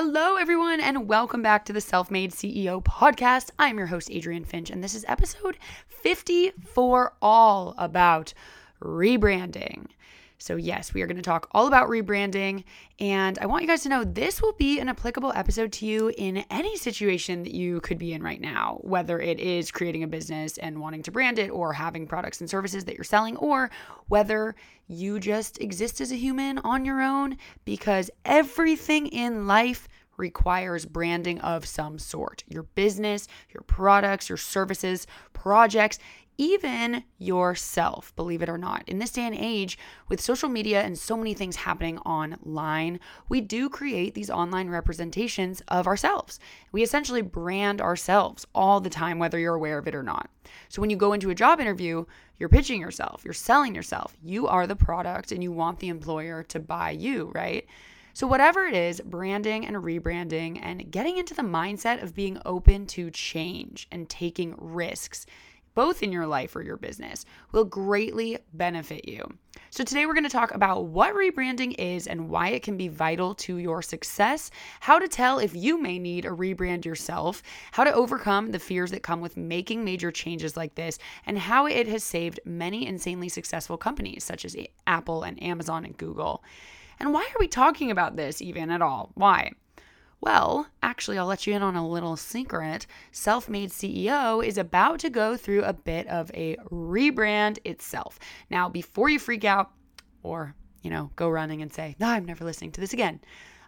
Hello, everyone, and welcome back to the Self Made CEO podcast. I'm your host, Adrienne Finch, and this is episode 54 all about rebranding. So, yes, we are going to talk all about rebranding. And I want you guys to know this will be an applicable episode to you in any situation that you could be in right now, whether it is creating a business and wanting to brand it, or having products and services that you're selling, or whether you just exist as a human on your own, because everything in life requires branding of some sort. Your business, your products, your services, projects, even yourself, believe it or not. In this day and age, with social media and so many things happening online, we do create these online representations of ourselves. We essentially brand ourselves all the time, whether you're aware of it or not. So when you go into a job interview, you're pitching yourself, you're selling yourself. You are the product and you want the employer to buy you, right? So, whatever it is, branding and rebranding and getting into the mindset of being open to change and taking risks both in your life or your business, will greatly benefit you. So, today we're going to talk about what rebranding is and why it can be vital to your success, how to tell if you may need a rebrand yourself, how to overcome the fears that come with making major changes like this, and how it has saved many insanely successful companies such as Apple and Amazon and Google. And why are we talking about this even at all? Why? Well, actually, I'll let you in on a little secret. Self Made CEO is about to go through a bit of a rebrand itself. Now, before you freak out or, you know, go running and say, no, I'm never listening to this again.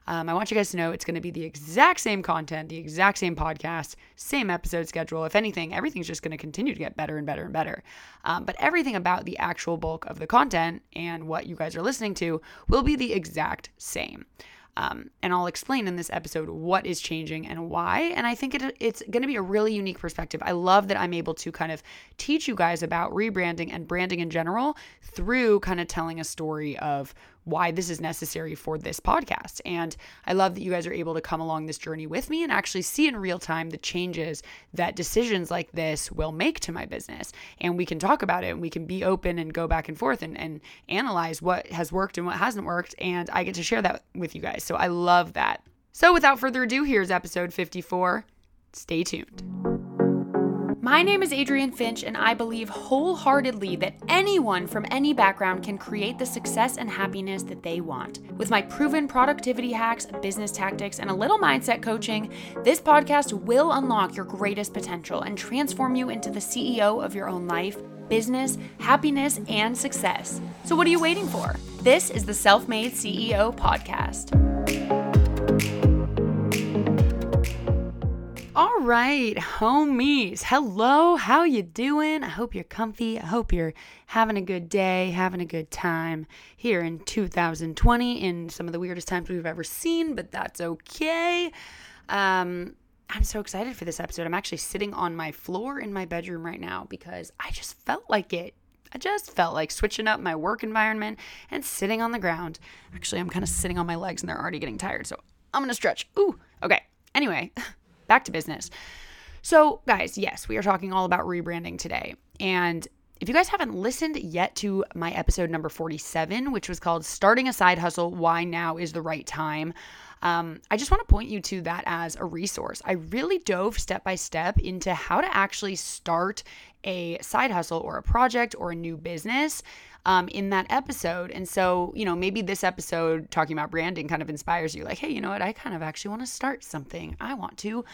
Um, I want you guys to know it's going to be the exact same content, the exact same podcast, same episode schedule. If anything, everything's just going to continue to get better and better and better. Um, but everything about the actual bulk of the content and what you guys are listening to will be the exact same. Um, and I'll explain in this episode what is changing and why. And I think it, it's going to be a really unique perspective. I love that I'm able to kind of teach you guys about rebranding and branding in general through kind of telling a story of why this is necessary for this podcast. And I love that you guys are able to come along this journey with me and actually see in real time the changes that decisions like this will make to my business. And we can talk about it and we can be open and go back and forth and, and analyze what has worked and what hasn't worked. And I get to share that with you guys. So I love that. So without further ado, here's episode 54. Stay tuned. My name is Adrienne Finch, and I believe wholeheartedly that anyone from any background can create the success and happiness that they want. With my proven productivity hacks, business tactics, and a little mindset coaching, this podcast will unlock your greatest potential and transform you into the CEO of your own life, business, happiness, and success. So, what are you waiting for? This is the Self Made CEO Podcast. Right, homies. Hello, how you doing? I hope you're comfy. I hope you're having a good day, having a good time here in 2020 in some of the weirdest times we've ever seen, but that's okay. Um, I'm so excited for this episode. I'm actually sitting on my floor in my bedroom right now because I just felt like it. I just felt like switching up my work environment and sitting on the ground. Actually, I'm kind of sitting on my legs and they're already getting tired, so I'm gonna stretch. Ooh, okay. Anyway, back to business. So, guys, yes, we are talking all about rebranding today. And if you guys haven't listened yet to my episode number 47, which was called Starting a Side Hustle Why Now is the Right Time, um, I just want to point you to that as a resource. I really dove step by step into how to actually start a side hustle or a project or a new business um, in that episode. And so, you know, maybe this episode talking about branding kind of inspires you like, hey, you know what? I kind of actually want to start something. I want to.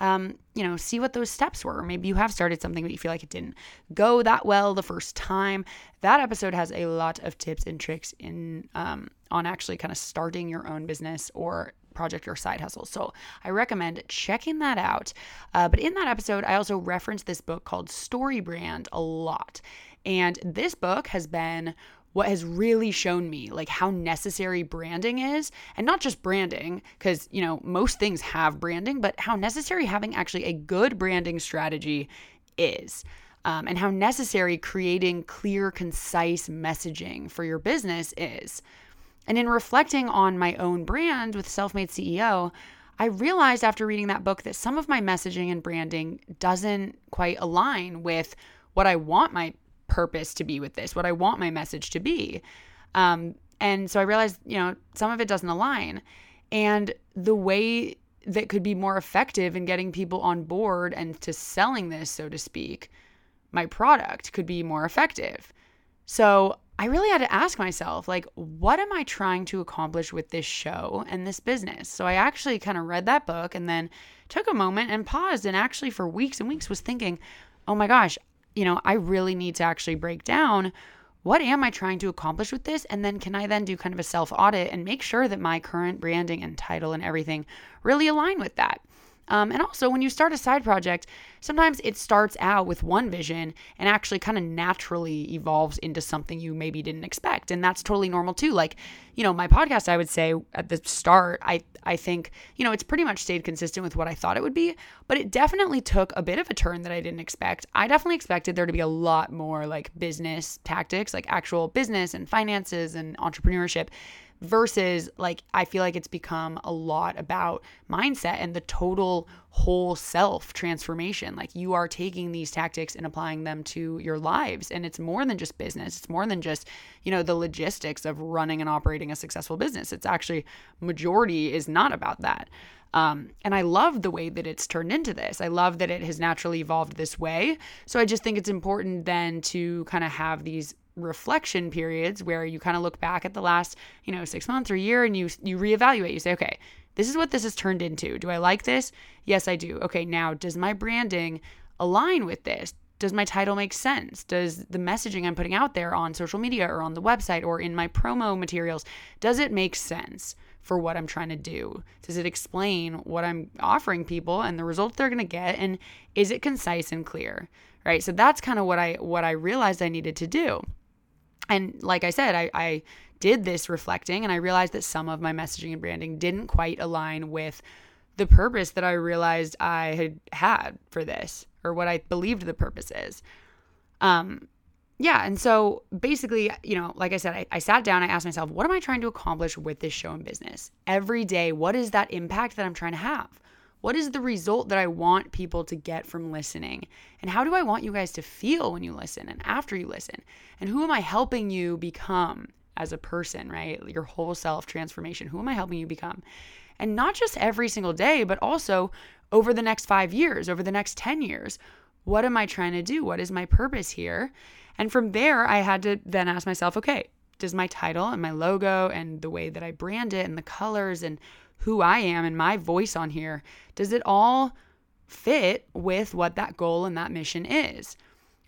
Um, you know, see what those steps were. Maybe you have started something, but you feel like it didn't go that well the first time. That episode has a lot of tips and tricks in um, on actually kind of starting your own business or project or side hustle. So I recommend checking that out. Uh, but in that episode, I also referenced this book called Story Brand a lot. And this book has been what has really shown me like how necessary branding is and not just branding because you know most things have branding but how necessary having actually a good branding strategy is um, and how necessary creating clear concise messaging for your business is. And in reflecting on my own brand with self-made ceo i realized after reading that book that some of my messaging and branding doesn't quite align with what i want my purpose to be with this, what I want my message to be. Um, and so I realized, you know, some of it doesn't align. And the way that could be more effective in getting people on board and to selling this, so to speak, my product could be more effective. So I really had to ask myself, like, what am I trying to accomplish with this show and this business? So I actually kind of read that book and then took a moment and paused and actually for weeks and weeks was thinking, oh my gosh, you know, I really need to actually break down what am I trying to accomplish with this? And then can I then do kind of a self audit and make sure that my current branding and title and everything really align with that? Um, and also, when you start a side project, sometimes it starts out with one vision and actually kind of naturally evolves into something you maybe didn't expect. And that's totally normal too. Like, you know, my podcast, I would say at the start, I, I think, you know, it's pretty much stayed consistent with what I thought it would be, but it definitely took a bit of a turn that I didn't expect. I definitely expected there to be a lot more like business tactics, like actual business and finances and entrepreneurship versus like I feel like it's become a lot about mindset and the total whole self transformation. Like you are taking these tactics and applying them to your lives and it's more than just business. It's more than just, you know, the logistics of running and operating a successful business. It's actually majority is not about that. Um, and I love the way that it's turned into this. I love that it has naturally evolved this way. So I just think it's important then to kind of have these reflection periods where you kind of look back at the last, you know, 6 months or year and you you reevaluate. You say, "Okay, this is what this has turned into. Do I like this? Yes, I do. Okay, now does my branding align with this? Does my title make sense? Does the messaging I'm putting out there on social media or on the website or in my promo materials, does it make sense for what I'm trying to do? Does it explain what I'm offering people and the results they're going to get and is it concise and clear? Right? So that's kind of what I what I realized I needed to do. And like I said, I, I did this reflecting and I realized that some of my messaging and branding didn't quite align with the purpose that I realized I had had for this or what I believed the purpose is. Um, yeah. And so basically, you know, like I said, I, I sat down, I asked myself, what am I trying to accomplish with this show and business? Every day, what is that impact that I'm trying to have? What is the result that I want people to get from listening? And how do I want you guys to feel when you listen and after you listen? And who am I helping you become as a person, right? Your whole self transformation. Who am I helping you become? And not just every single day, but also over the next five years, over the next 10 years. What am I trying to do? What is my purpose here? And from there, I had to then ask myself, okay, does my title and my logo and the way that I brand it and the colors and who I am and my voice on here, does it all fit with what that goal and that mission is?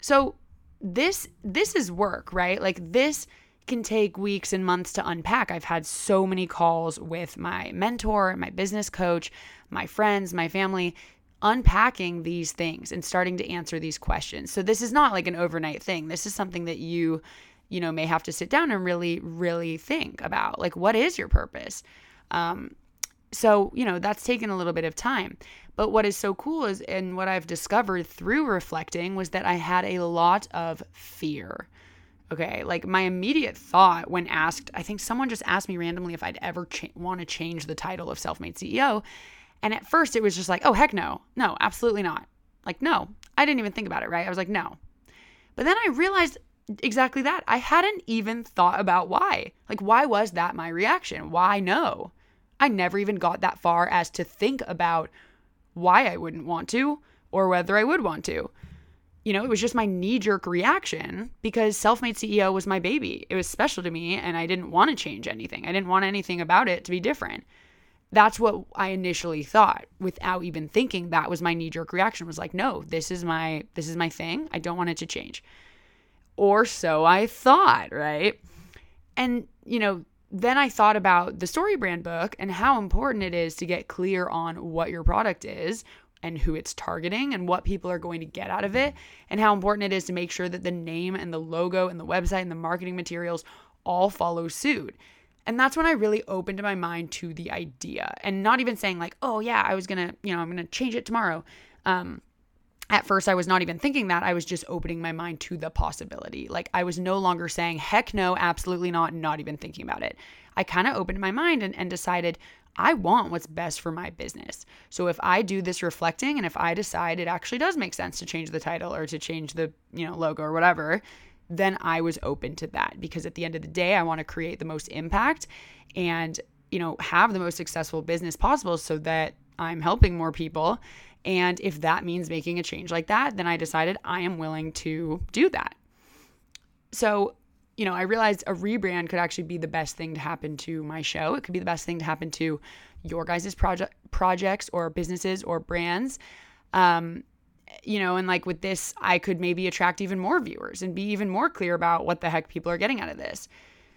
So this this is work, right? Like this can take weeks and months to unpack. I've had so many calls with my mentor, my business coach, my friends, my family unpacking these things and starting to answer these questions. So this is not like an overnight thing. This is something that you you know may have to sit down and really really think about. Like what is your purpose? Um so, you know, that's taken a little bit of time. But what is so cool is, and what I've discovered through reflecting was that I had a lot of fear. Okay. Like my immediate thought when asked, I think someone just asked me randomly if I'd ever cha- want to change the title of self made CEO. And at first it was just like, oh, heck no. No, absolutely not. Like, no, I didn't even think about it, right? I was like, no. But then I realized exactly that. I hadn't even thought about why. Like, why was that my reaction? Why no? I never even got that far as to think about why I wouldn't want to or whether I would want to. You know, it was just my knee jerk reaction because Self Made CEO was my baby. It was special to me and I didn't want to change anything. I didn't want anything about it to be different. That's what I initially thought without even thinking that was my knee jerk reaction was like, no, this is my this is my thing. I don't want it to change. Or so I thought, right? And you know, then I thought about the story brand book and how important it is to get clear on what your product is and who it's targeting and what people are going to get out of it, and how important it is to make sure that the name and the logo and the website and the marketing materials all follow suit. And that's when I really opened my mind to the idea and not even saying, like, oh, yeah, I was gonna, you know, I'm gonna change it tomorrow. Um, at first I was not even thinking that. I was just opening my mind to the possibility. Like I was no longer saying, heck no, absolutely not, not even thinking about it. I kind of opened my mind and, and decided I want what's best for my business. So if I do this reflecting and if I decide it actually does make sense to change the title or to change the, you know, logo or whatever, then I was open to that because at the end of the day, I want to create the most impact and you know, have the most successful business possible so that I'm helping more people. And if that means making a change like that, then I decided I am willing to do that. So, you know, I realized a rebrand could actually be the best thing to happen to my show. It could be the best thing to happen to your guys' project projects or businesses or brands. Um, you know, and like with this, I could maybe attract even more viewers and be even more clear about what the heck people are getting out of this.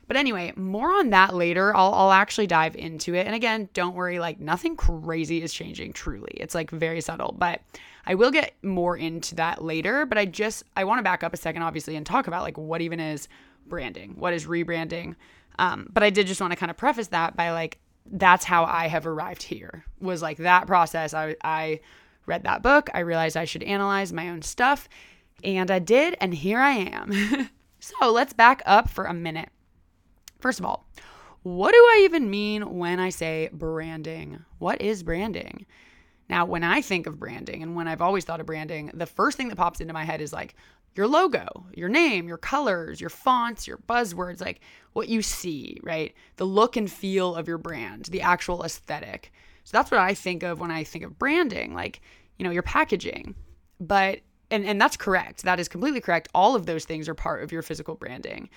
But anyway, more on that later. I'll, I'll actually dive into it. And again, don't worry, like nothing crazy is changing truly. It's like very subtle, but I will get more into that later. But I just, I want to back up a second, obviously, and talk about like what even is branding, what is rebranding. Um, but I did just want to kind of preface that by like, that's how I have arrived here was like that process. I, I read that book. I realized I should analyze my own stuff. And I did. And here I am. so let's back up for a minute. First of all, what do I even mean when I say branding? What is branding? Now, when I think of branding and when I've always thought of branding, the first thing that pops into my head is like your logo, your name, your colors, your fonts, your buzzwords, like what you see, right? The look and feel of your brand, the actual aesthetic. So that's what I think of when I think of branding, like, you know, your packaging. But and and that's correct. That is completely correct. All of those things are part of your physical branding.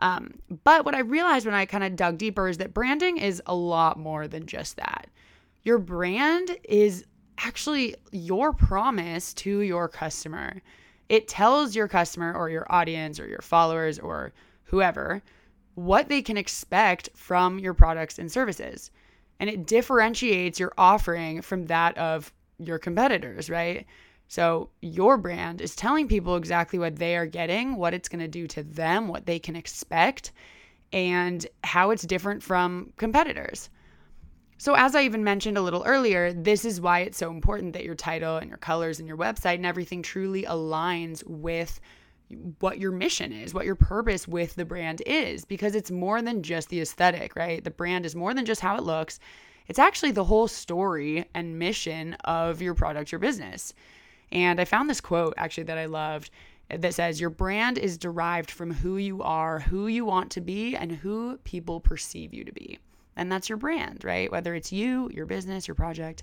Um, but what I realized when I kind of dug deeper is that branding is a lot more than just that. Your brand is actually your promise to your customer. It tells your customer or your audience or your followers or whoever what they can expect from your products and services. And it differentiates your offering from that of your competitors, right? So, your brand is telling people exactly what they are getting, what it's going to do to them, what they can expect, and how it's different from competitors. So, as I even mentioned a little earlier, this is why it's so important that your title and your colors and your website and everything truly aligns with what your mission is, what your purpose with the brand is, because it's more than just the aesthetic, right? The brand is more than just how it looks, it's actually the whole story and mission of your product, your business. And I found this quote actually that I loved eh, that says, Your brand is derived from who you are, who you want to be, and who people perceive you to be. And that's your brand, right? Whether it's you, your business, your project.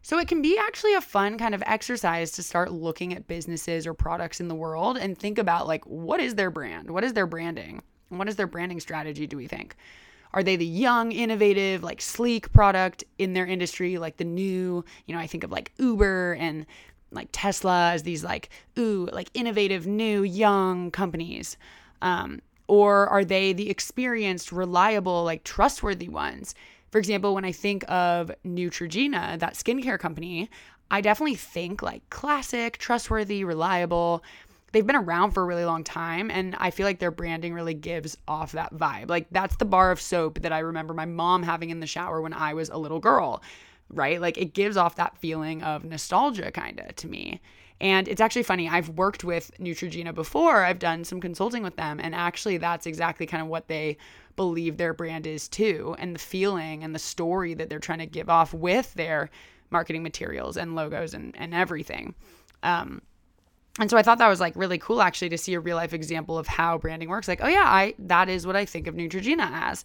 So it can be actually a fun kind of exercise to start looking at businesses or products in the world and think about like what is their brand? What is their branding? what is their branding strategy do we think? Are they the young, innovative, like sleek product in their industry, like the new, you know, I think of like Uber and like Tesla as these like ooh like innovative new young companies. Um, or are they the experienced reliable like trustworthy ones? For example when I think of Neutrogena that skincare company I definitely think like classic trustworthy reliable. They've been around for a really long time and I feel like their branding really gives off that vibe. Like that's the bar of soap that I remember my mom having in the shower when I was a little girl right? Like it gives off that feeling of nostalgia kind of to me. And it's actually funny. I've worked with Neutrogena before. I've done some consulting with them, and actually, that's exactly kind of what they believe their brand is too, and the feeling and the story that they're trying to give off with their marketing materials and logos and and everything. Um, and so I thought that was like really cool actually to see a real life example of how branding works. Like, oh yeah, I that is what I think of Neutrogena as.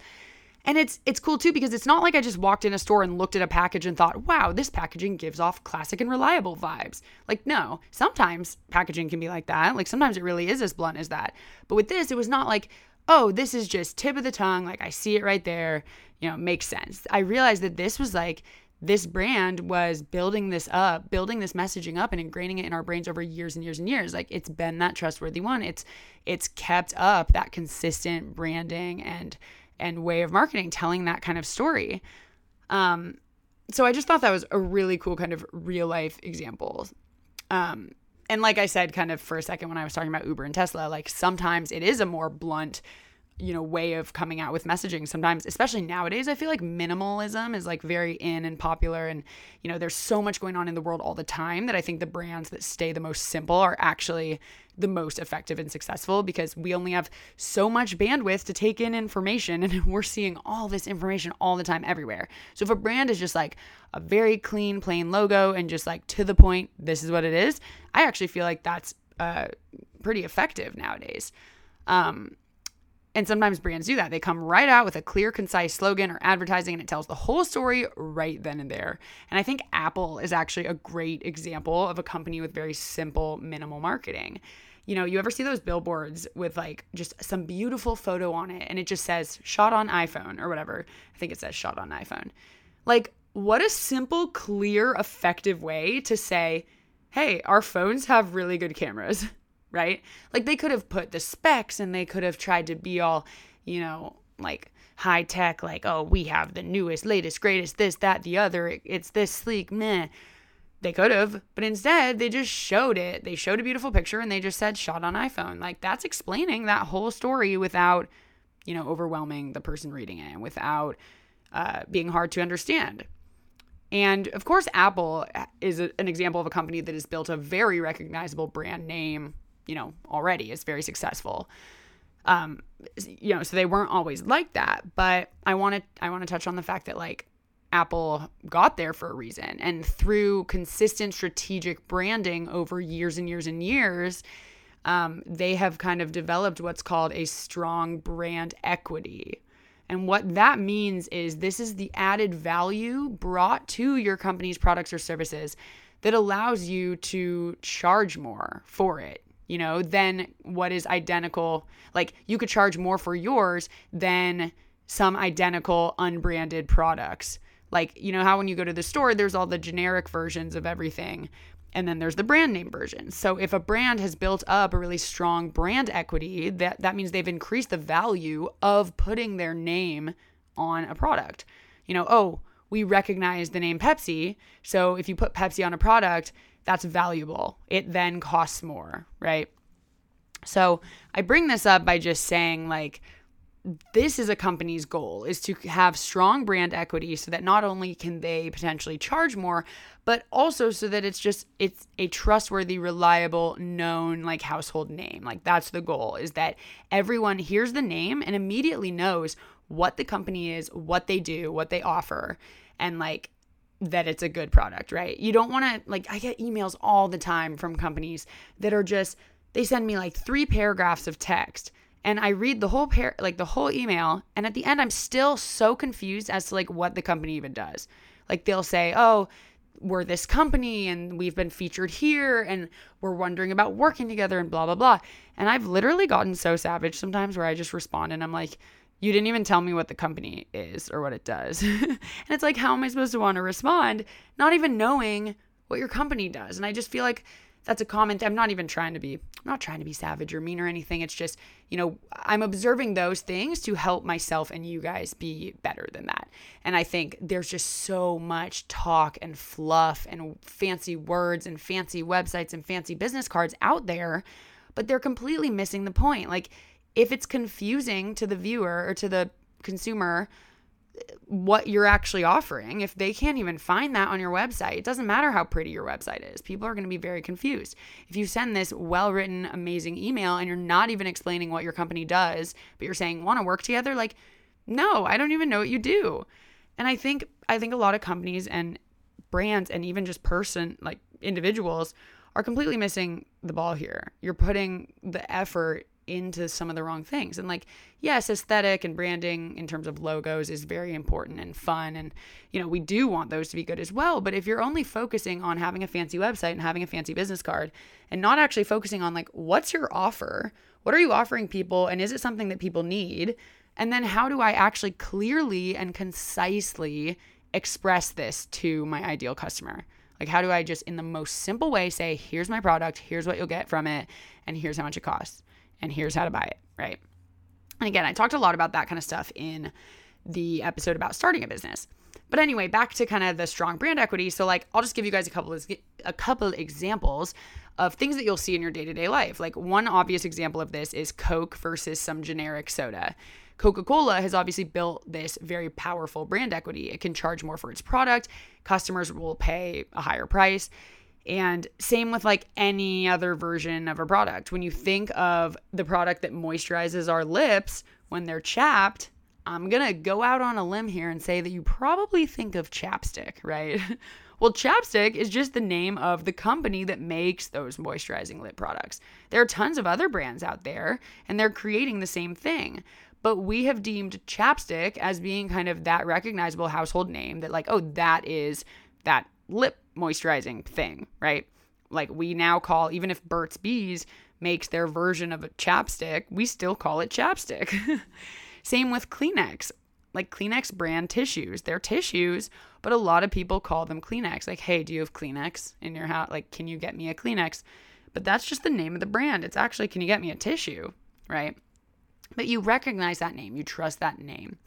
And it's it's cool too because it's not like I just walked in a store and looked at a package and thought, "Wow, this packaging gives off classic and reliable vibes." Like no, sometimes packaging can be like that. Like sometimes it really is as blunt as that. But with this, it was not like, "Oh, this is just tip of the tongue, like I see it right there." You know, makes sense. I realized that this was like this brand was building this up, building this messaging up and ingraining it in our brains over years and years and years. Like it's been that trustworthy one. It's it's kept up that consistent branding and and way of marketing telling that kind of story. Um, so I just thought that was a really cool kind of real life example. Um, and like I said, kind of for a second when I was talking about Uber and Tesla, like sometimes it is a more blunt you know way of coming out with messaging sometimes especially nowadays i feel like minimalism is like very in and popular and you know there's so much going on in the world all the time that i think the brands that stay the most simple are actually the most effective and successful because we only have so much bandwidth to take in information and we're seeing all this information all the time everywhere. So if a brand is just like a very clean plain logo and just like to the point this is what it is i actually feel like that's uh, pretty effective nowadays. Um, And sometimes brands do that. They come right out with a clear, concise slogan or advertising and it tells the whole story right then and there. And I think Apple is actually a great example of a company with very simple, minimal marketing. You know, you ever see those billboards with like just some beautiful photo on it and it just says shot on iPhone or whatever? I think it says shot on iPhone. Like, what a simple, clear, effective way to say, hey, our phones have really good cameras. right? Like they could have put the specs and they could have tried to be all, you know, like high tech, like, oh, we have the newest, latest, greatest, this, that, the other. It's this sleek, meh. They could have, but instead they just showed it. They showed a beautiful picture and they just said shot on iPhone. Like that's explaining that whole story without, you know, overwhelming the person reading it and without uh, being hard to understand. And of course, Apple is a, an example of a company that has built a very recognizable brand name you know, already is very successful. Um, you know, so they weren't always like that, but I want to I want to touch on the fact that like Apple got there for a reason and through consistent strategic branding over years and years and years, um, they have kind of developed what's called a strong brand equity. And what that means is this is the added value brought to your company's products or services that allows you to charge more for it you know, than what is identical. Like you could charge more for yours than some identical unbranded products. Like, you know, how when you go to the store, there's all the generic versions of everything. And then there's the brand name version. So if a brand has built up a really strong brand equity, that, that means they've increased the value of putting their name on a product. You know, oh, we recognize the name Pepsi. So if you put Pepsi on a product, that's valuable. It then costs more, right? So I bring this up by just saying, like, this is a company's goal is to have strong brand equity so that not only can they potentially charge more but also so that it's just it's a trustworthy reliable known like household name like that's the goal is that everyone hears the name and immediately knows what the company is what they do what they offer and like that it's a good product, right? You don't want to, like, I get emails all the time from companies that are just, they send me like three paragraphs of text and I read the whole pair, like the whole email. And at the end, I'm still so confused as to like what the company even does. Like they'll say, oh, we're this company and we've been featured here and we're wondering about working together and blah, blah, blah. And I've literally gotten so savage sometimes where I just respond and I'm like, you didn't even tell me what the company is or what it does. and it's like, how am I supposed to want to respond, not even knowing what your company does? And I just feel like that's a comment. I'm not even trying to be, I'm not trying to be savage or mean or anything. It's just, you know, I'm observing those things to help myself and you guys be better than that. And I think there's just so much talk and fluff and fancy words and fancy websites and fancy business cards out there, but they're completely missing the point. Like, if it's confusing to the viewer or to the consumer what you're actually offering, if they can't even find that on your website, it doesn't matter how pretty your website is. People are going to be very confused. If you send this well written, amazing email and you're not even explaining what your company does, but you're saying, want to work together, like, no, I don't even know what you do. And I think, I think a lot of companies and brands and even just person, like individuals, are completely missing the ball here. You're putting the effort into some of the wrong things. And like, yes, aesthetic and branding in terms of logos is very important and fun. And, you know, we do want those to be good as well. But if you're only focusing on having a fancy website and having a fancy business card and not actually focusing on like, what's your offer? What are you offering people? And is it something that people need? And then how do I actually clearly and concisely express this to my ideal customer? Like, how do I just, in the most simple way, say, here's my product, here's what you'll get from it, and here's how much it costs? And here's how to buy it, right? And again, I talked a lot about that kind of stuff in the episode about starting a business. But anyway, back to kind of the strong brand equity. So like I'll just give you guys a couple of a couple examples of things that you'll see in your day-to-day life. Like one obvious example of this is Coke versus some generic soda. Coca-Cola has obviously built this very powerful brand equity. It can charge more for its product. Customers will pay a higher price. And same with like any other version of a product. When you think of the product that moisturizes our lips when they're chapped, I'm going to go out on a limb here and say that you probably think of chapstick, right? Well, Chapstick is just the name of the company that makes those moisturizing lip products. There are tons of other brands out there, and they're creating the same thing. But we have deemed Chapstick as being kind of that recognizable household name that, like, oh, that is that lip moisturizing thing, right? Like, we now call, even if Burt's Bees makes their version of a chapstick, we still call it chapstick. Same with Kleenex like Kleenex brand tissues. They're tissues, but a lot of people call them Kleenex. Like, hey, do you have Kleenex in your house? Like, can you get me a Kleenex? But that's just the name of the brand. It's actually, can you get me a tissue? Right? But you recognize that name, you trust that name.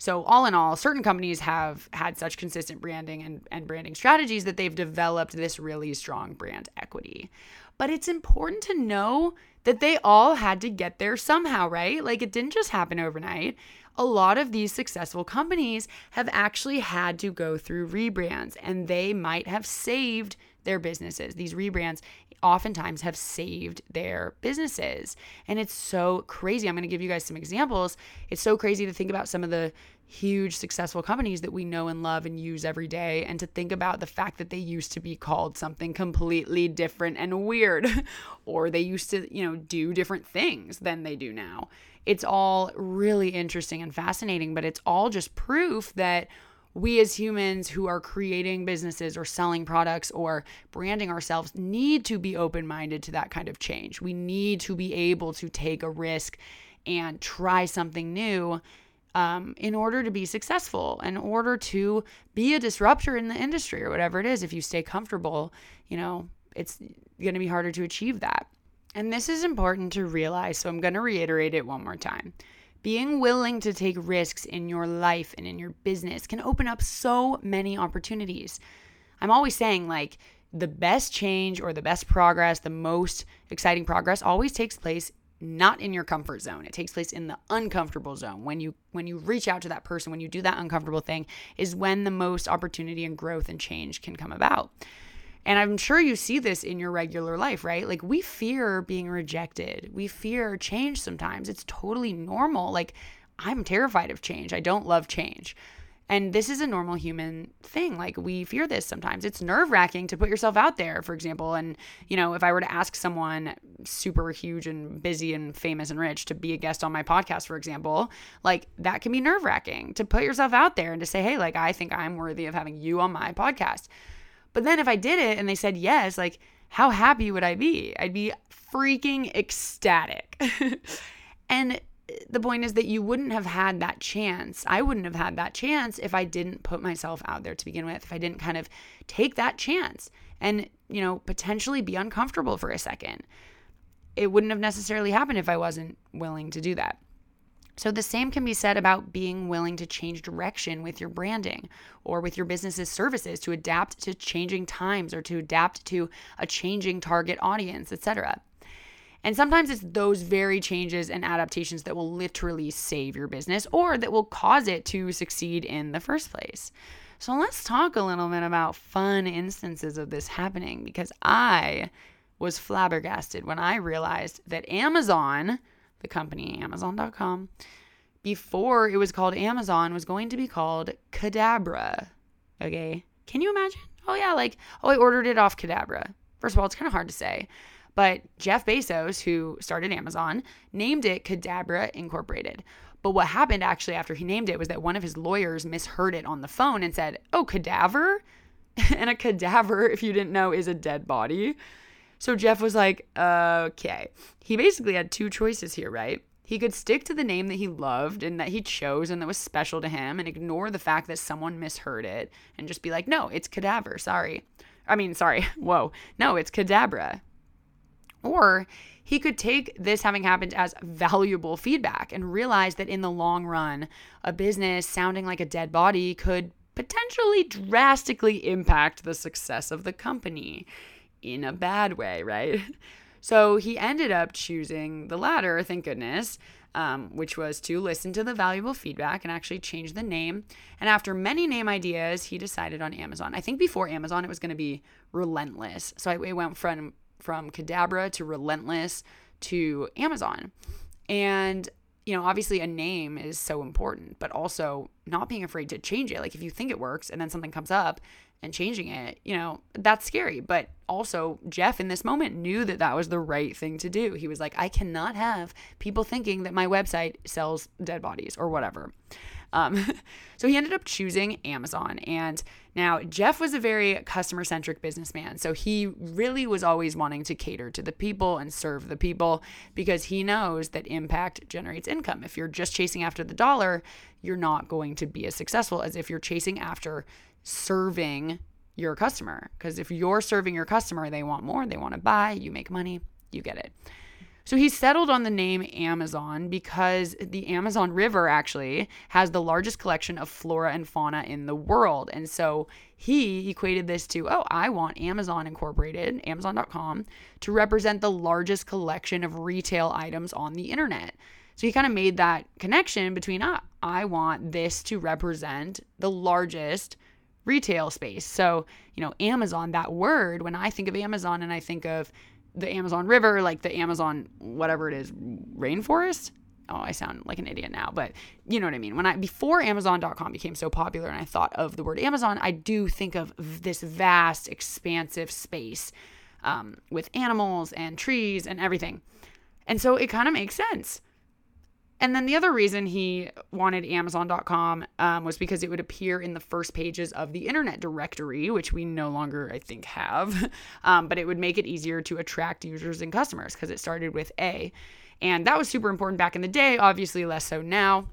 So, all in all, certain companies have had such consistent branding and, and branding strategies that they've developed this really strong brand equity. But it's important to know that they all had to get there somehow, right? Like, it didn't just happen overnight a lot of these successful companies have actually had to go through rebrands and they might have saved their businesses. These rebrands oftentimes have saved their businesses. And it's so crazy. I'm going to give you guys some examples. It's so crazy to think about some of the huge successful companies that we know and love and use every day and to think about the fact that they used to be called something completely different and weird or they used to, you know, do different things than they do now. It's all really interesting and fascinating, but it's all just proof that we as humans who are creating businesses or selling products or branding ourselves need to be open minded to that kind of change. We need to be able to take a risk and try something new um, in order to be successful, in order to be a disruptor in the industry or whatever it is. If you stay comfortable, you know, it's going to be harder to achieve that. And this is important to realize, so I'm going to reiterate it one more time. Being willing to take risks in your life and in your business can open up so many opportunities. I'm always saying, like, the best change or the best progress, the most exciting progress always takes place not in your comfort zone. It takes place in the uncomfortable zone. When you when you reach out to that person, when you do that uncomfortable thing is when the most opportunity and growth and change can come about. And I'm sure you see this in your regular life, right? Like we fear being rejected. We fear change sometimes. It's totally normal. Like I'm terrified of change. I don't love change. And this is a normal human thing. Like we fear this sometimes. It's nerve wracking to put yourself out there, for example. And, you know, if I were to ask someone super huge and busy and famous and rich to be a guest on my podcast, for example, like that can be nerve wracking to put yourself out there and to say, hey, like I think I'm worthy of having you on my podcast. But then if I did it and they said yes, like how happy would I be? I'd be freaking ecstatic. and eh, the point is that you wouldn't have had that chance. I wouldn't have had that chance if I didn't put myself out there to begin with, if I didn't kind of take that chance and, you know, potentially be uncomfortable for a second. It wouldn't have necessarily happened if I wasn't willing to do that. So, the same can be said about being willing to change direction with your branding or with your business's services to adapt to changing times or to adapt to a changing target audience, etc. And sometimes it's those very changes and adaptations that will literally save your business or that will cause it to succeed in the first place. So let's talk a little bit about fun instances of this happening because I was flabbergasted when I realized that Amazon the company, Amazon.com, before it was called Amazon, was going to be called Cadabra. Okay. Can you imagine? Oh, yeah. Like, oh, I ordered it off Cadabra. First of all, it's kind of hard to say. But Jeff Bezos, who started Amazon, named it Cadabra Incorporated. But what happened actually after he named it was that one of his lawyers misheard it on the phone and said, Oh, cadaver? and a cadaver, if you didn't know, is a dead body. So Jeff was like, okay. He basically had two choices here, right? He could stick to the name that he loved and that he chose and that was special to him and ignore the fact that someone misheard it and just be like, no, it's cadaver. Sorry. I mean, sorry. Whoa. No, it's cadabra. Or he could take this having happened as valuable feedback and realize that in the long run, a business sounding like a dead body could potentially drastically impact the success of the company in a bad way, right? So he ended up choosing the latter, thank goodness, um, which was to listen to the valuable feedback and actually change the name. And after many name ideas, he decided on Amazon. I think before Amazon, it was going to be Relentless. So it went from from Cadabra to Relentless to Amazon. And you know, obviously a name is so important, but also not being afraid to change it. Like if you think it works and then something comes up and changing it, you know, that's scary. But also, Jeff in this moment knew that that was the right thing to do. He was like, I cannot have people thinking that my website sells dead bodies or whatever. Um, so he ended up choosing Amazon. And now Jeff was a very customer centric businessman. So he really was always wanting to cater to the people and serve the people because he knows that impact generates income. If you're just chasing after the dollar, you're not going to be as successful as if you're chasing after serving your customer. Because if you're serving your customer, they want more, they want to buy, you make money, you get it. So he settled on the name Amazon because the Amazon River actually has the largest collection of flora and fauna in the world. And so he equated this to, oh, I want Amazon Incorporated, Amazon.com, to represent the largest collection of retail items on the internet. So he kind of made that connection between, ah, I want this to represent the largest retail space. So, you know, Amazon, that word, when I think of Amazon and I think of the Amazon River, like the Amazon, whatever it is, rainforest. Oh, I sound like an idiot now, but you know what I mean. When I before Amazon.com became so popular and I thought of the word Amazon, I do think of this vast, expansive space um, with animals and trees and everything. And so it kind of makes sense. And then the other reason he wanted Amazon.com um, was because it would appear in the first pages of the internet directory, which we no longer, I think, have. Um, but it would make it easier to attract users and customers because it started with A. And that was super important back in the day, obviously, less so now.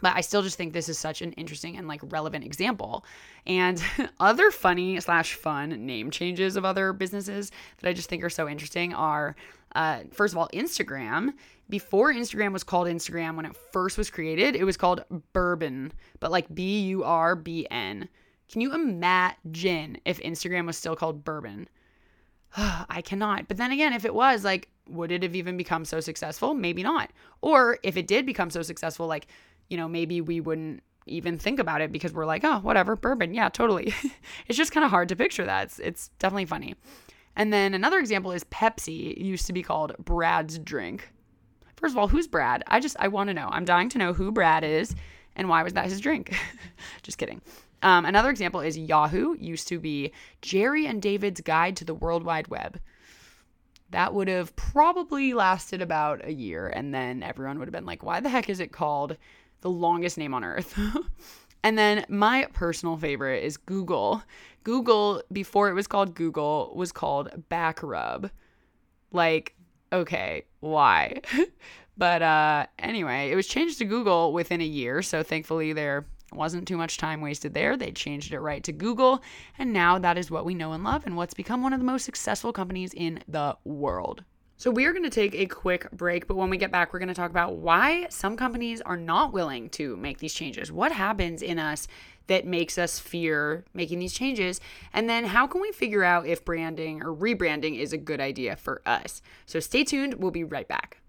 But I still just think this is such an interesting and like relevant example. And other funny slash fun name changes of other businesses that I just think are so interesting are uh, first of all, Instagram before Instagram was called Instagram when it first was created, it was called Bourbon, but like B U R B N. Can you imagine if Instagram was still called Bourbon? I cannot. But then again, if it was, like, would it have even become so successful? Maybe not. Or if it did become so successful, like, you know, maybe we wouldn't even think about it because we're like, oh, whatever, bourbon. Yeah, totally. it's just kind of hard to picture that. It's, it's definitely funny. And then another example is Pepsi used to be called Brad's drink. First of all, who's Brad? I just I want to know. I'm dying to know who Brad is and why was that his drink? just kidding. Um, another example is Yahoo used to be Jerry and David's Guide to the World Wide Web. That would have probably lasted about a year, and then everyone would have been like, why the heck is it called the longest name on earth? and then my personal favorite is Google. Google, before it was called Google, was called Backrub. Like, okay, why? but uh, anyway, it was changed to Google within a year. So thankfully, there wasn't too much time wasted there. They changed it right to Google. And now that is what we know and love and what's become one of the most successful companies in the world. So, we are going to take a quick break, but when we get back, we're going to talk about why some companies are not willing to make these changes. What happens in us that makes us fear making these changes? And then, how can we figure out if branding or rebranding is a good idea for us? So, stay tuned. We'll be right back.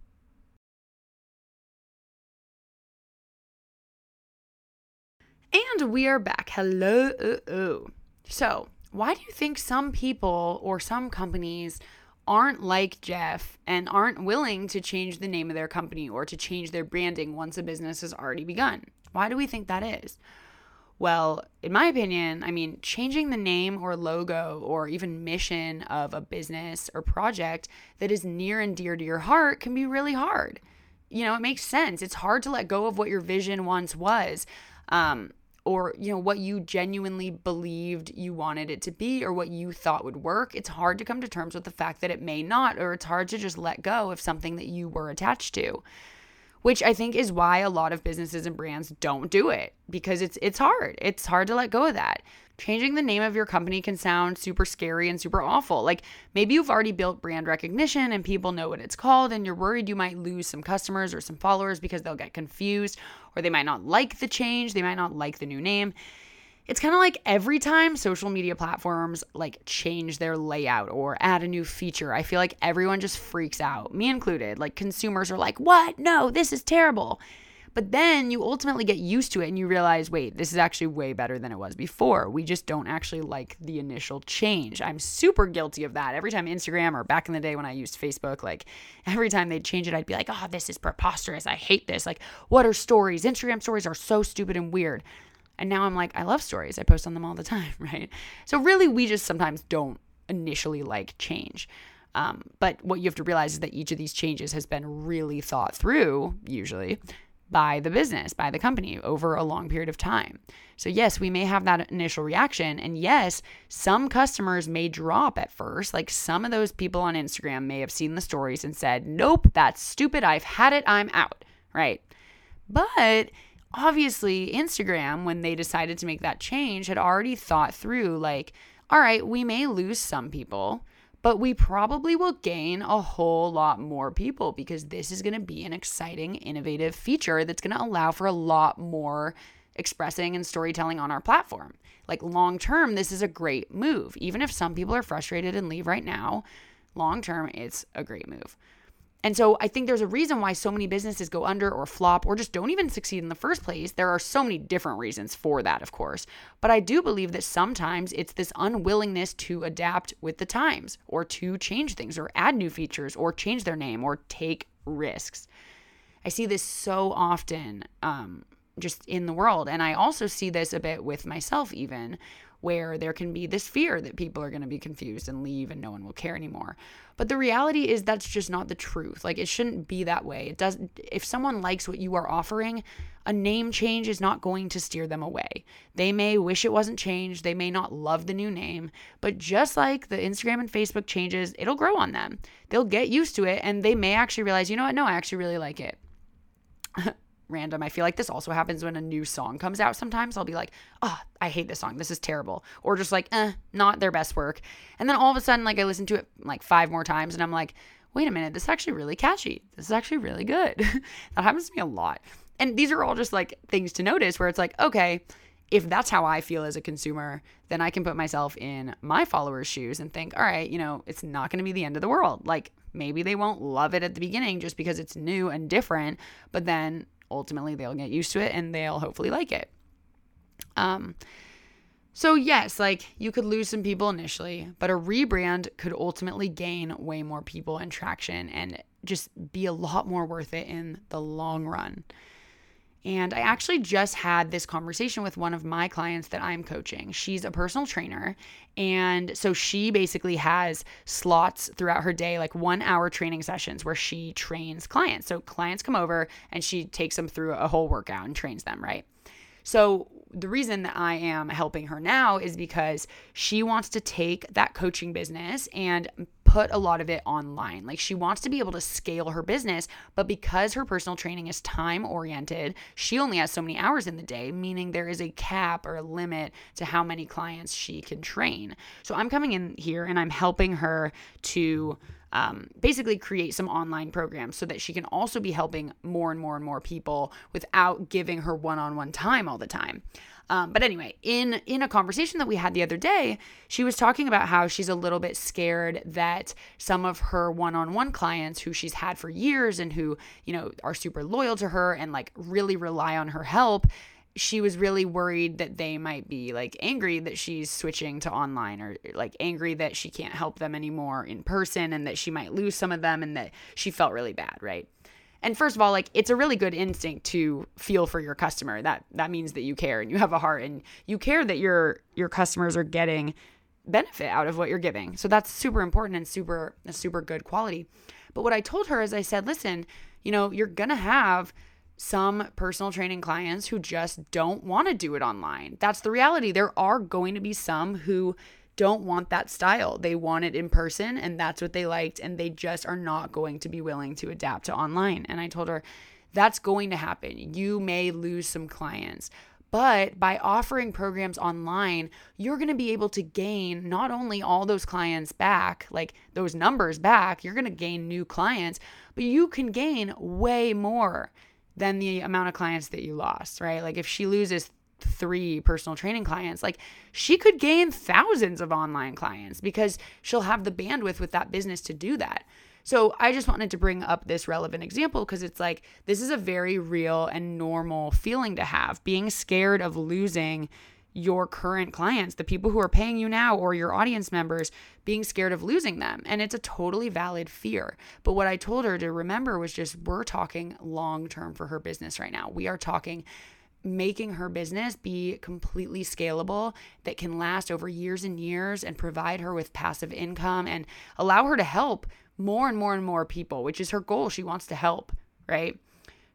And we are back. Hello. Uh, uh. So, why do you think some people or some companies aren't like Jeff and aren't willing to change the name of their company or to change their branding once a business has already begun. Why do we think that is? Well, in my opinion, I mean, changing the name or logo or even mission of a business or project that is near and dear to your heart can be really hard. You know, it makes sense. It's hard to let go of what your vision once was. Um, or you know what you genuinely believed you wanted it to be or what you thought would work it's hard to come to terms with the fact that it may not or it's hard to just let go of something that you were attached to which i think is why a lot of businesses and brands don't do it because it's it's hard it's hard to let go of that changing the name of your company can sound super scary and super awful. Like maybe you've already built brand recognition and people know what it's called, and you're worried you might lose some customers or some followers because they'll get confused or they might not like the change, they might not like the new name. It's kind of like every time social media platforms like change their layout or add a new feature, I feel like everyone just freaks out, me included. Like consumers are like, "What? No, this is terrible." But then you ultimately get used to it and you realize, wait, this is actually way better than it was before. We just don't actually like the initial change. I'm super guilty of that. Every time Instagram or back in the day when I used Facebook, like every time they'd change it, I'd be like, oh, this is preposterous. I hate this. Like, what are stories? Instagram stories are so stupid and weird. And now I'm like, I love stories. I post on them all the time, right? So really, we just sometimes don't initially like change. Um, but what you have to realize is that each of these changes has been really thought through, usually, by the business, by the company over a long period of time. So, yes, we may have that initial reaction. And yes, some customers may drop at first. Like some of those people on Instagram may have seen the stories and said, Nope, that's stupid. I've had it. I'm out. Right. But obviously, Instagram, when they decided to make that change, had already thought through, like, all right, we may lose some people but we probably will gain a whole lot more people because this is going to be an exciting, innovative feature that's going to allow for a lot more expressing and storytelling on our platform. Like long term, this is a great move. Even if some people are frustrated and leave right now, long term, it's a great move. And so I think there's a reason why so many businesses go under or flop or just don't even succeed in the first place. There are so many different reasons for that, of course. But I do believe that sometimes it's this unwillingness to adapt with the times or to change things or add new features or change their name or take risks. I see this so often um, just in the world. And I also see this a bit with myself, even where there can be this fear that people are going to be confused and leave and no one will care anymore. But the reality is that's just not the truth. Like it shouldn't be that way. It doesn't if someone likes what you are offering, a name change is not going to steer them away. They may wish it wasn't changed, they may not love the new name, but just like the Instagram and Facebook changes, it'll grow on them. They'll get used to it and they may actually realize, "You know what? No, I actually really like it." random. I feel like this also happens when a new song comes out sometimes. I'll be like, oh, I hate this song. This is terrible. Or just like, eh, not their best work. And then all of a sudden, like, I listen to it like five more times and I'm like, wait a minute, this is actually really catchy. This is actually really good. that happens to me a lot. And these are all just like things to notice where it's like, okay, if that's how I feel as a consumer, then I can put myself in my followers' shoes and think, all right, you know, it's not going to be the end of the world. Like maybe they won't love it at the beginning just because it's new and different, but then ultimately they'll get used to it and they'll hopefully like it. Um, so, yes, like you could lose some people initially, but a rebrand could ultimately gain way more people and traction and just be a lot more worth it in the long run. And I actually just had this conversation with one of my clients that I'm coaching. She's a personal trainer. And so she basically has slots throughout her day, like one hour training sessions where she trains clients. So clients come over and she takes them through a whole workout and trains them, right? So the reason that I am helping her now is because she wants to take that coaching business and put a lot of it online. Like she wants to be able to scale her business, but because her personal training is time oriented, she only has so many hours in the day, meaning there is a cap or a limit to how many clients she can train. So I'm coming in here and I'm helping her to um, basically create some online programs so that she can also be helping more and more and more people without giving her one-on-one time all the time. Um, but anyway, in in a conversation that we had the other day, she was talking about how she's a little bit scared that some of her one-on-one clients who she's had for years and who you know are super loyal to her and like really rely on her help she was really worried that they might be like angry that she's switching to online or like angry that she can't help them anymore in person and that she might lose some of them and that she felt really bad, right? And first of all, like it's a really good instinct to feel for your customer. That that means that you care and you have a heart and you care that your your customers are getting benefit out of what you're giving. So that's super important and super a super good quality. But what I told her is I said, "Listen, you know, you're going to have some personal training clients who just don't want to do it online. That's the reality. There are going to be some who don't want that style. They want it in person and that's what they liked and they just are not going to be willing to adapt to online. And I told her that's going to happen. You may lose some clients. But by offering programs online, you're going to be able to gain not only all those clients back, like those numbers back, you're going to gain new clients, but you can gain way more than the amount of clients that you lost, right? Like if she loses three personal training clients, like she could gain thousands of online clients because she'll have the bandwidth with that business to do that. So I just wanted to bring up this relevant example because it's like this is a very real and normal feeling to have being scared of losing your current clients, the people who are paying you now, or your audience members, being scared of losing them. And it's a totally valid fear. But what I told her to remember was just we're talking long term for her business right now. We are talking making her business be completely scalable that can last over years and years and provide her with passive income and allow her to help more and more and more people, which is her goal. She wants to help, right?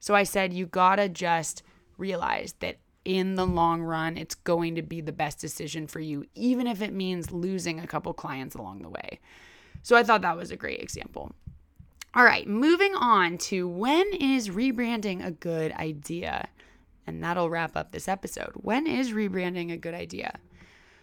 So I said, you gotta just realize that in the long run, it's going to be the best decision for you, even if it means losing a couple clients along the way. So I thought that was a great example. All right, moving on to when is rebranding a good idea? And that'll wrap up this episode. When is rebranding a good idea?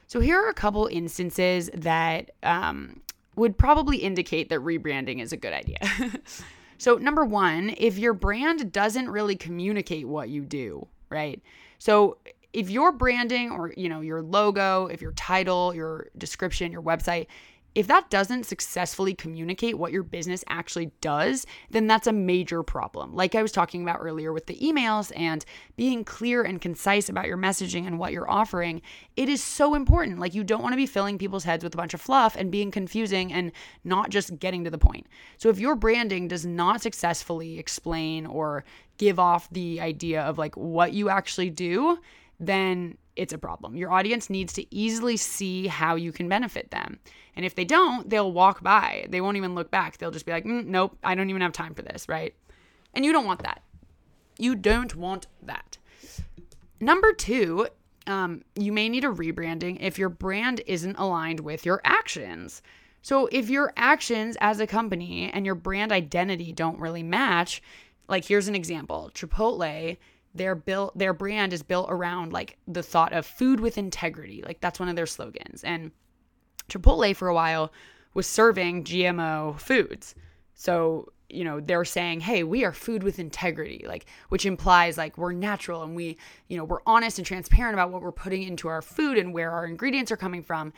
So here are a couple instances that um, would probably indicate that rebranding is a good idea. so, number one, if your brand doesn't really communicate what you do, right? So if your branding or you know your logo, if your title, your description, your website, if that doesn't successfully communicate what your business actually does, then that's a major problem. Like I was talking about earlier with the emails and being clear and concise about your messaging and what you're offering, it is so important. Like you don't want to be filling people's heads with a bunch of fluff and being confusing and not just getting to the point. So if your branding does not successfully explain or give off the idea of like what you actually do, then it's a problem. Your audience needs to easily see how you can benefit them. And if they don't, they'll walk by. They won't even look back. They'll just be like, mm, nope, I don't even have time for this, right? And you don't want that. You don't want that. Number two, um, you may need a rebranding if your brand isn't aligned with your actions. So if your actions as a company and your brand identity don't really match, like here's an example. Chipotle, their built their brand is built around like the thought of food with integrity. Like that's one of their slogans. And Chipotle for a while was serving GMO foods. So, you know, they're saying, "Hey, we are food with integrity," like which implies like we're natural and we, you know, we're honest and transparent about what we're putting into our food and where our ingredients are coming from.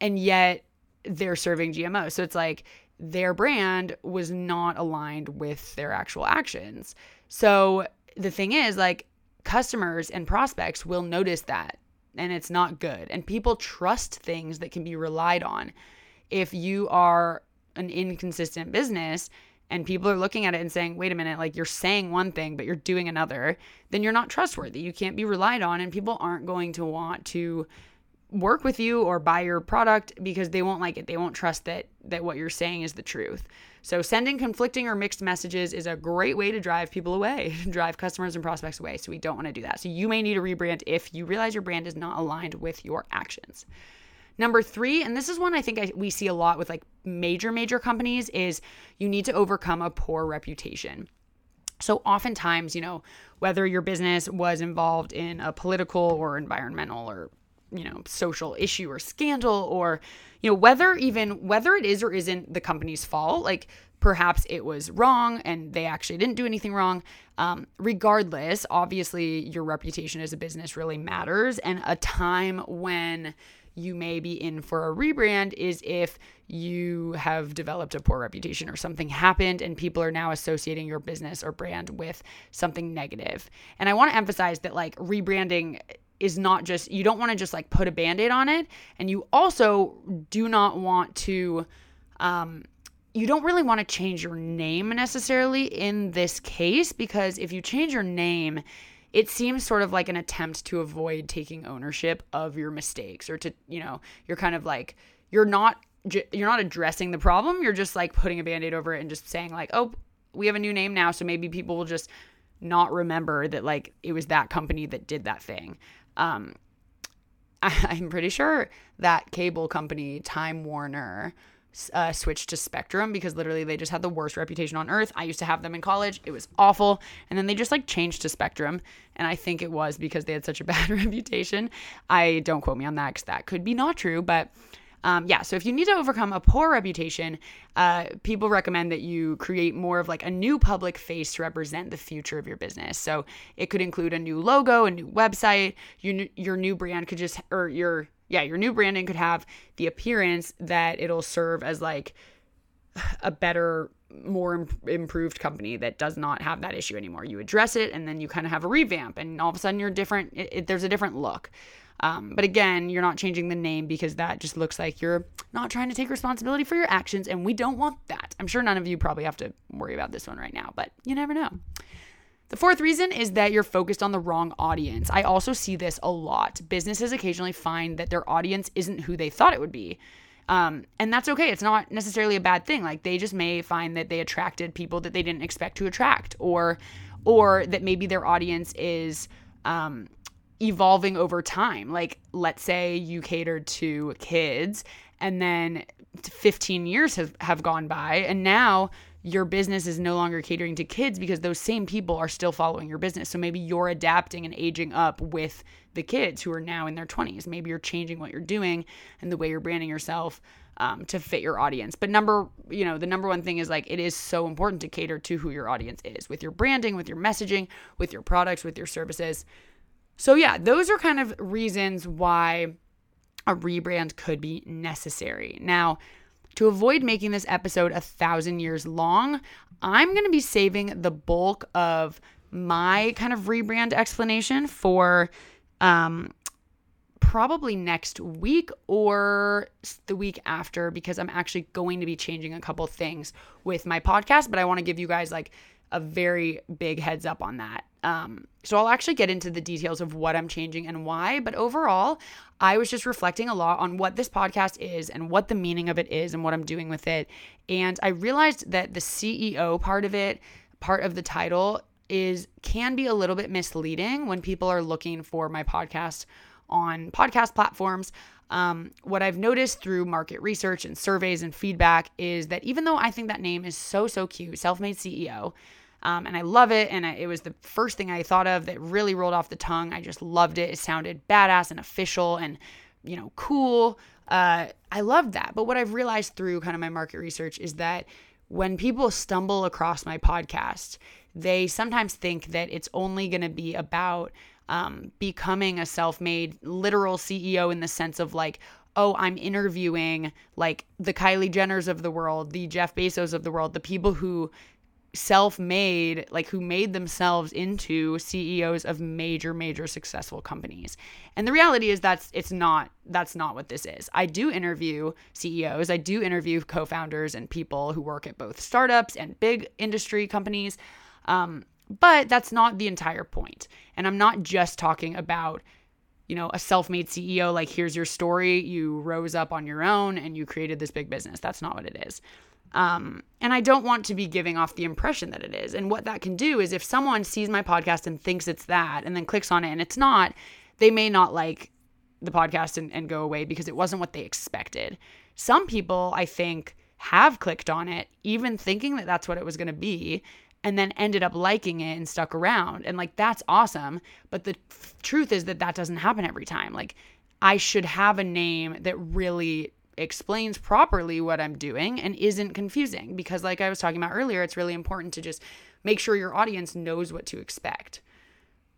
And yet they're serving GMO. So it's like their brand was not aligned with their actual actions. So the thing is, like, customers and prospects will notice that and it's not good. And people trust things that can be relied on. If you are an inconsistent business and people are looking at it and saying, wait a minute, like you're saying one thing, but you're doing another, then you're not trustworthy. You can't be relied on, and people aren't going to want to work with you or buy your product because they won't like it. They won't trust that that what you're saying is the truth. So sending conflicting or mixed messages is a great way to drive people away, drive customers and prospects away. So we don't want to do that. So you may need a rebrand if you realize your brand is not aligned with your actions. Number three, and this is one I think I, we see a lot with like major, major companies, is you need to overcome a poor reputation. So, oftentimes, you know, whether your business was involved in a political or environmental or you know social issue or scandal or you know whether even whether it is or isn't the company's fault like perhaps it was wrong and they actually didn't do anything wrong um, regardless obviously your reputation as a business really matters and a time when you may be in for a rebrand is if you have developed a poor reputation or something happened and people are now associating your business or brand with something negative. And I want to emphasize that like rebranding is not just you don't want to just like put a band-aid on it and you also do not want to um you don't really want to change your name necessarily in this case because if you change your name it seems sort of like an attempt to avoid taking ownership of your mistakes or to you know you're kind of like you're not you're not addressing the problem you're just like putting a band-aid over it and just saying like oh we have a new name now so maybe people will just not remember that like it was that company that did that thing um, I, am pretty sure that cable company, Time Warner, uh, switched to Spectrum because literally they just had the worst reputation on earth. I used to have them in college. It was awful. And then they just like changed to Spectrum. And I think it was because they had such a bad reputation. I don't quote me on that because that could be not true. But um, yeah, so if you need to overcome a poor reputation, uh, people recommend that you create more of like a new public face to represent the future of your business. So it could include a new logo, a new website. Your your new brand could just or your yeah your new branding could have the appearance that it'll serve as like a better more Im- improved company that does not have that issue anymore. You address it and then you kind of have a revamp and all of a sudden you're different. It, it, there's a different look. Um, but again, you're not changing the name because that just looks like you're not trying to take responsibility for your actions. And we don't want that. I'm sure none of you probably have to worry about this one right now, but you never know. The fourth reason is that you're focused on the wrong audience. I also see this a lot. Businesses occasionally find that their audience isn't who they thought it would be. Um, and that's okay. It's not necessarily a bad thing. Like they just may find that they attracted people that they didn't expect to attract, or or that maybe their audience is um, evolving over time. Like let's say you catered to kids, and then 15 years have, have gone by, and now your business is no longer catering to kids because those same people are still following your business. So maybe you're adapting and aging up with the kids who are now in their 20s. Maybe you're changing what you're doing and the way you're branding yourself um, to fit your audience. But number, you know, the number one thing is like it is so important to cater to who your audience is with your branding, with your messaging, with your products, with your services. So yeah, those are kind of reasons why a rebrand could be necessary. Now, to avoid making this episode a thousand years long, I'm going to be saving the bulk of my kind of rebrand explanation for um, probably next week or the week after because I'm actually going to be changing a couple things with my podcast, but I want to give you guys like a very big heads up on that. Um, so I'll actually get into the details of what I'm changing and why. But overall, I was just reflecting a lot on what this podcast is and what the meaning of it is and what I'm doing with it. And I realized that the CEO part of it, part of the title, is can be a little bit misleading when people are looking for my podcast on podcast platforms. Um, what I've noticed through market research and surveys and feedback is that even though I think that name is so, so cute, Self Made CEO, um, and I love it. And I, it was the first thing I thought of that really rolled off the tongue. I just loved it. It sounded badass and official and, you know, cool. Uh, I loved that. But what I've realized through kind of my market research is that when people stumble across my podcast, they sometimes think that it's only going to be about um, becoming a self made literal CEO in the sense of like, oh, I'm interviewing like the Kylie Jenners of the world, the Jeff Bezos of the world, the people who self-made like who made themselves into CEOs of major major successful companies. And the reality is that's it's not that's not what this is. I do interview CEOs, I do interview co-founders and people who work at both startups and big industry companies. Um, but that's not the entire point. And I'm not just talking about you know, a self-made CEO like here's your story, you rose up on your own and you created this big business. That's not what it is. Um, and I don't want to be giving off the impression that it is. And what that can do is if someone sees my podcast and thinks it's that and then clicks on it and it's not, they may not like the podcast and, and go away because it wasn't what they expected. Some people, I think, have clicked on it, even thinking that that's what it was going to be, and then ended up liking it and stuck around. And like, that's awesome. But the f- truth is that that doesn't happen every time. Like, I should have a name that really explains properly what I'm doing and isn't confusing because like I was talking about earlier it's really important to just make sure your audience knows what to expect.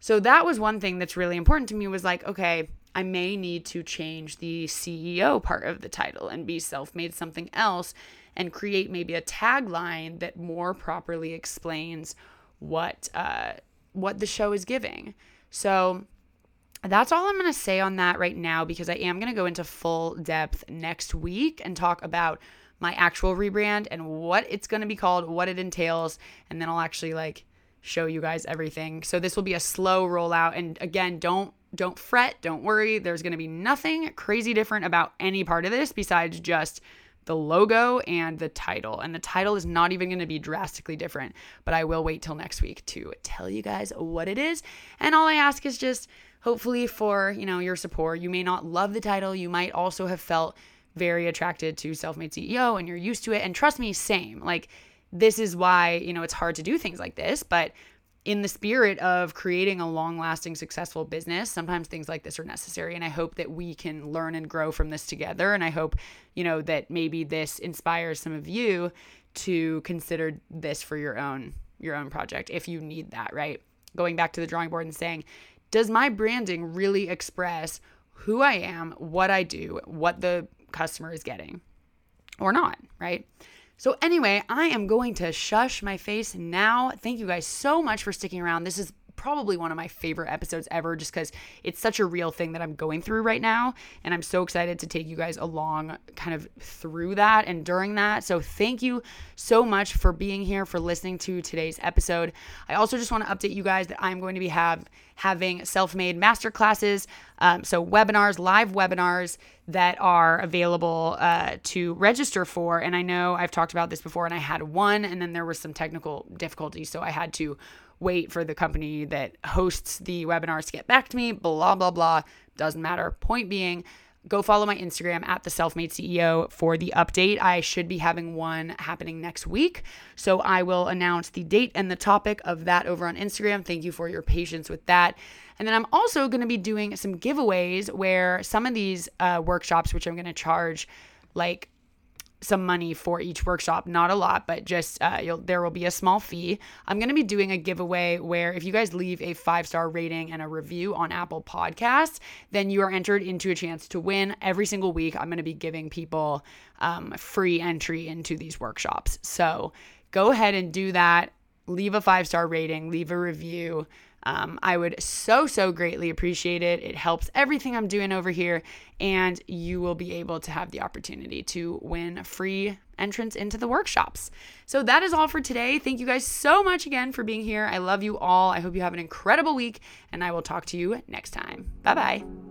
So that was one thing that's really important to me was like okay, I may need to change the CEO part of the title and be self-made something else and create maybe a tagline that more properly explains what uh what the show is giving. So that's all I'm going to say on that right now because I am going to go into full depth next week and talk about my actual rebrand and what it's going to be called, what it entails, and then I'll actually like show you guys everything. So this will be a slow rollout and again, don't don't fret, don't worry. There's going to be nothing crazy different about any part of this besides just the logo and the title. And the title is not even going to be drastically different, but I will wait till next week to tell you guys what it is. And all I ask is just hopefully for, you know, your support. You may not love the title, you might also have felt very attracted to self-made CEO and you're used to it. And trust me, same. Like this is why, you know, it's hard to do things like this, but in the spirit of creating a long lasting successful business sometimes things like this are necessary. And i hope that we can learn and grow from this together. And i hope you know that maybe this inspires some of you to consider this for your own your own project if you need that right? Going back to the drawing board and saying does my branding really express who I am, what I do, what the customer is getting, or not, right? So, anyway, I am going to shush my face now. Thank you guys so much for sticking around. This is probably one of my favorite episodes ever just because it's such a real thing that I'm going through right now. And I'm so excited to take you guys along kind of through that and during that. So thank you so much for being here, for listening to today's episode. I also just want to update you guys that I'm going to be have having self-made master classes um, so webinars live webinars that are available uh, to register for and i know i've talked about this before and i had one and then there was some technical difficulties so i had to wait for the company that hosts the webinars to get back to me, blah, blah, blah. Doesn't matter. Point being, go follow my Instagram at the self-made CEO for the update. I should be having one happening next week. So I will announce the date and the topic of that over on Instagram. Thank you for your patience with that. And then I'm also going to be doing some giveaways where some of these uh, workshops, which I'm going to charge like some money for each workshop not a lot but just uh, there will be a small fee. I'm going to be doing a giveaway where if you guys leave a five star rating and a review on apple podcasts then you are entered into a chance to win. Every single week i'm going to be giving people um, free entry into these workshops. So go ahead and do that. Leave a five star rating leave a review um, I would so, so greatly appreciate it. It helps everything I'm doing over here, and you will be able to have the opportunity to win free entrance into the workshops. So that is all for today. Thank you guys so much again for being here. I love you all. I hope you have an incredible week, and I will talk to you next time. Bye bye.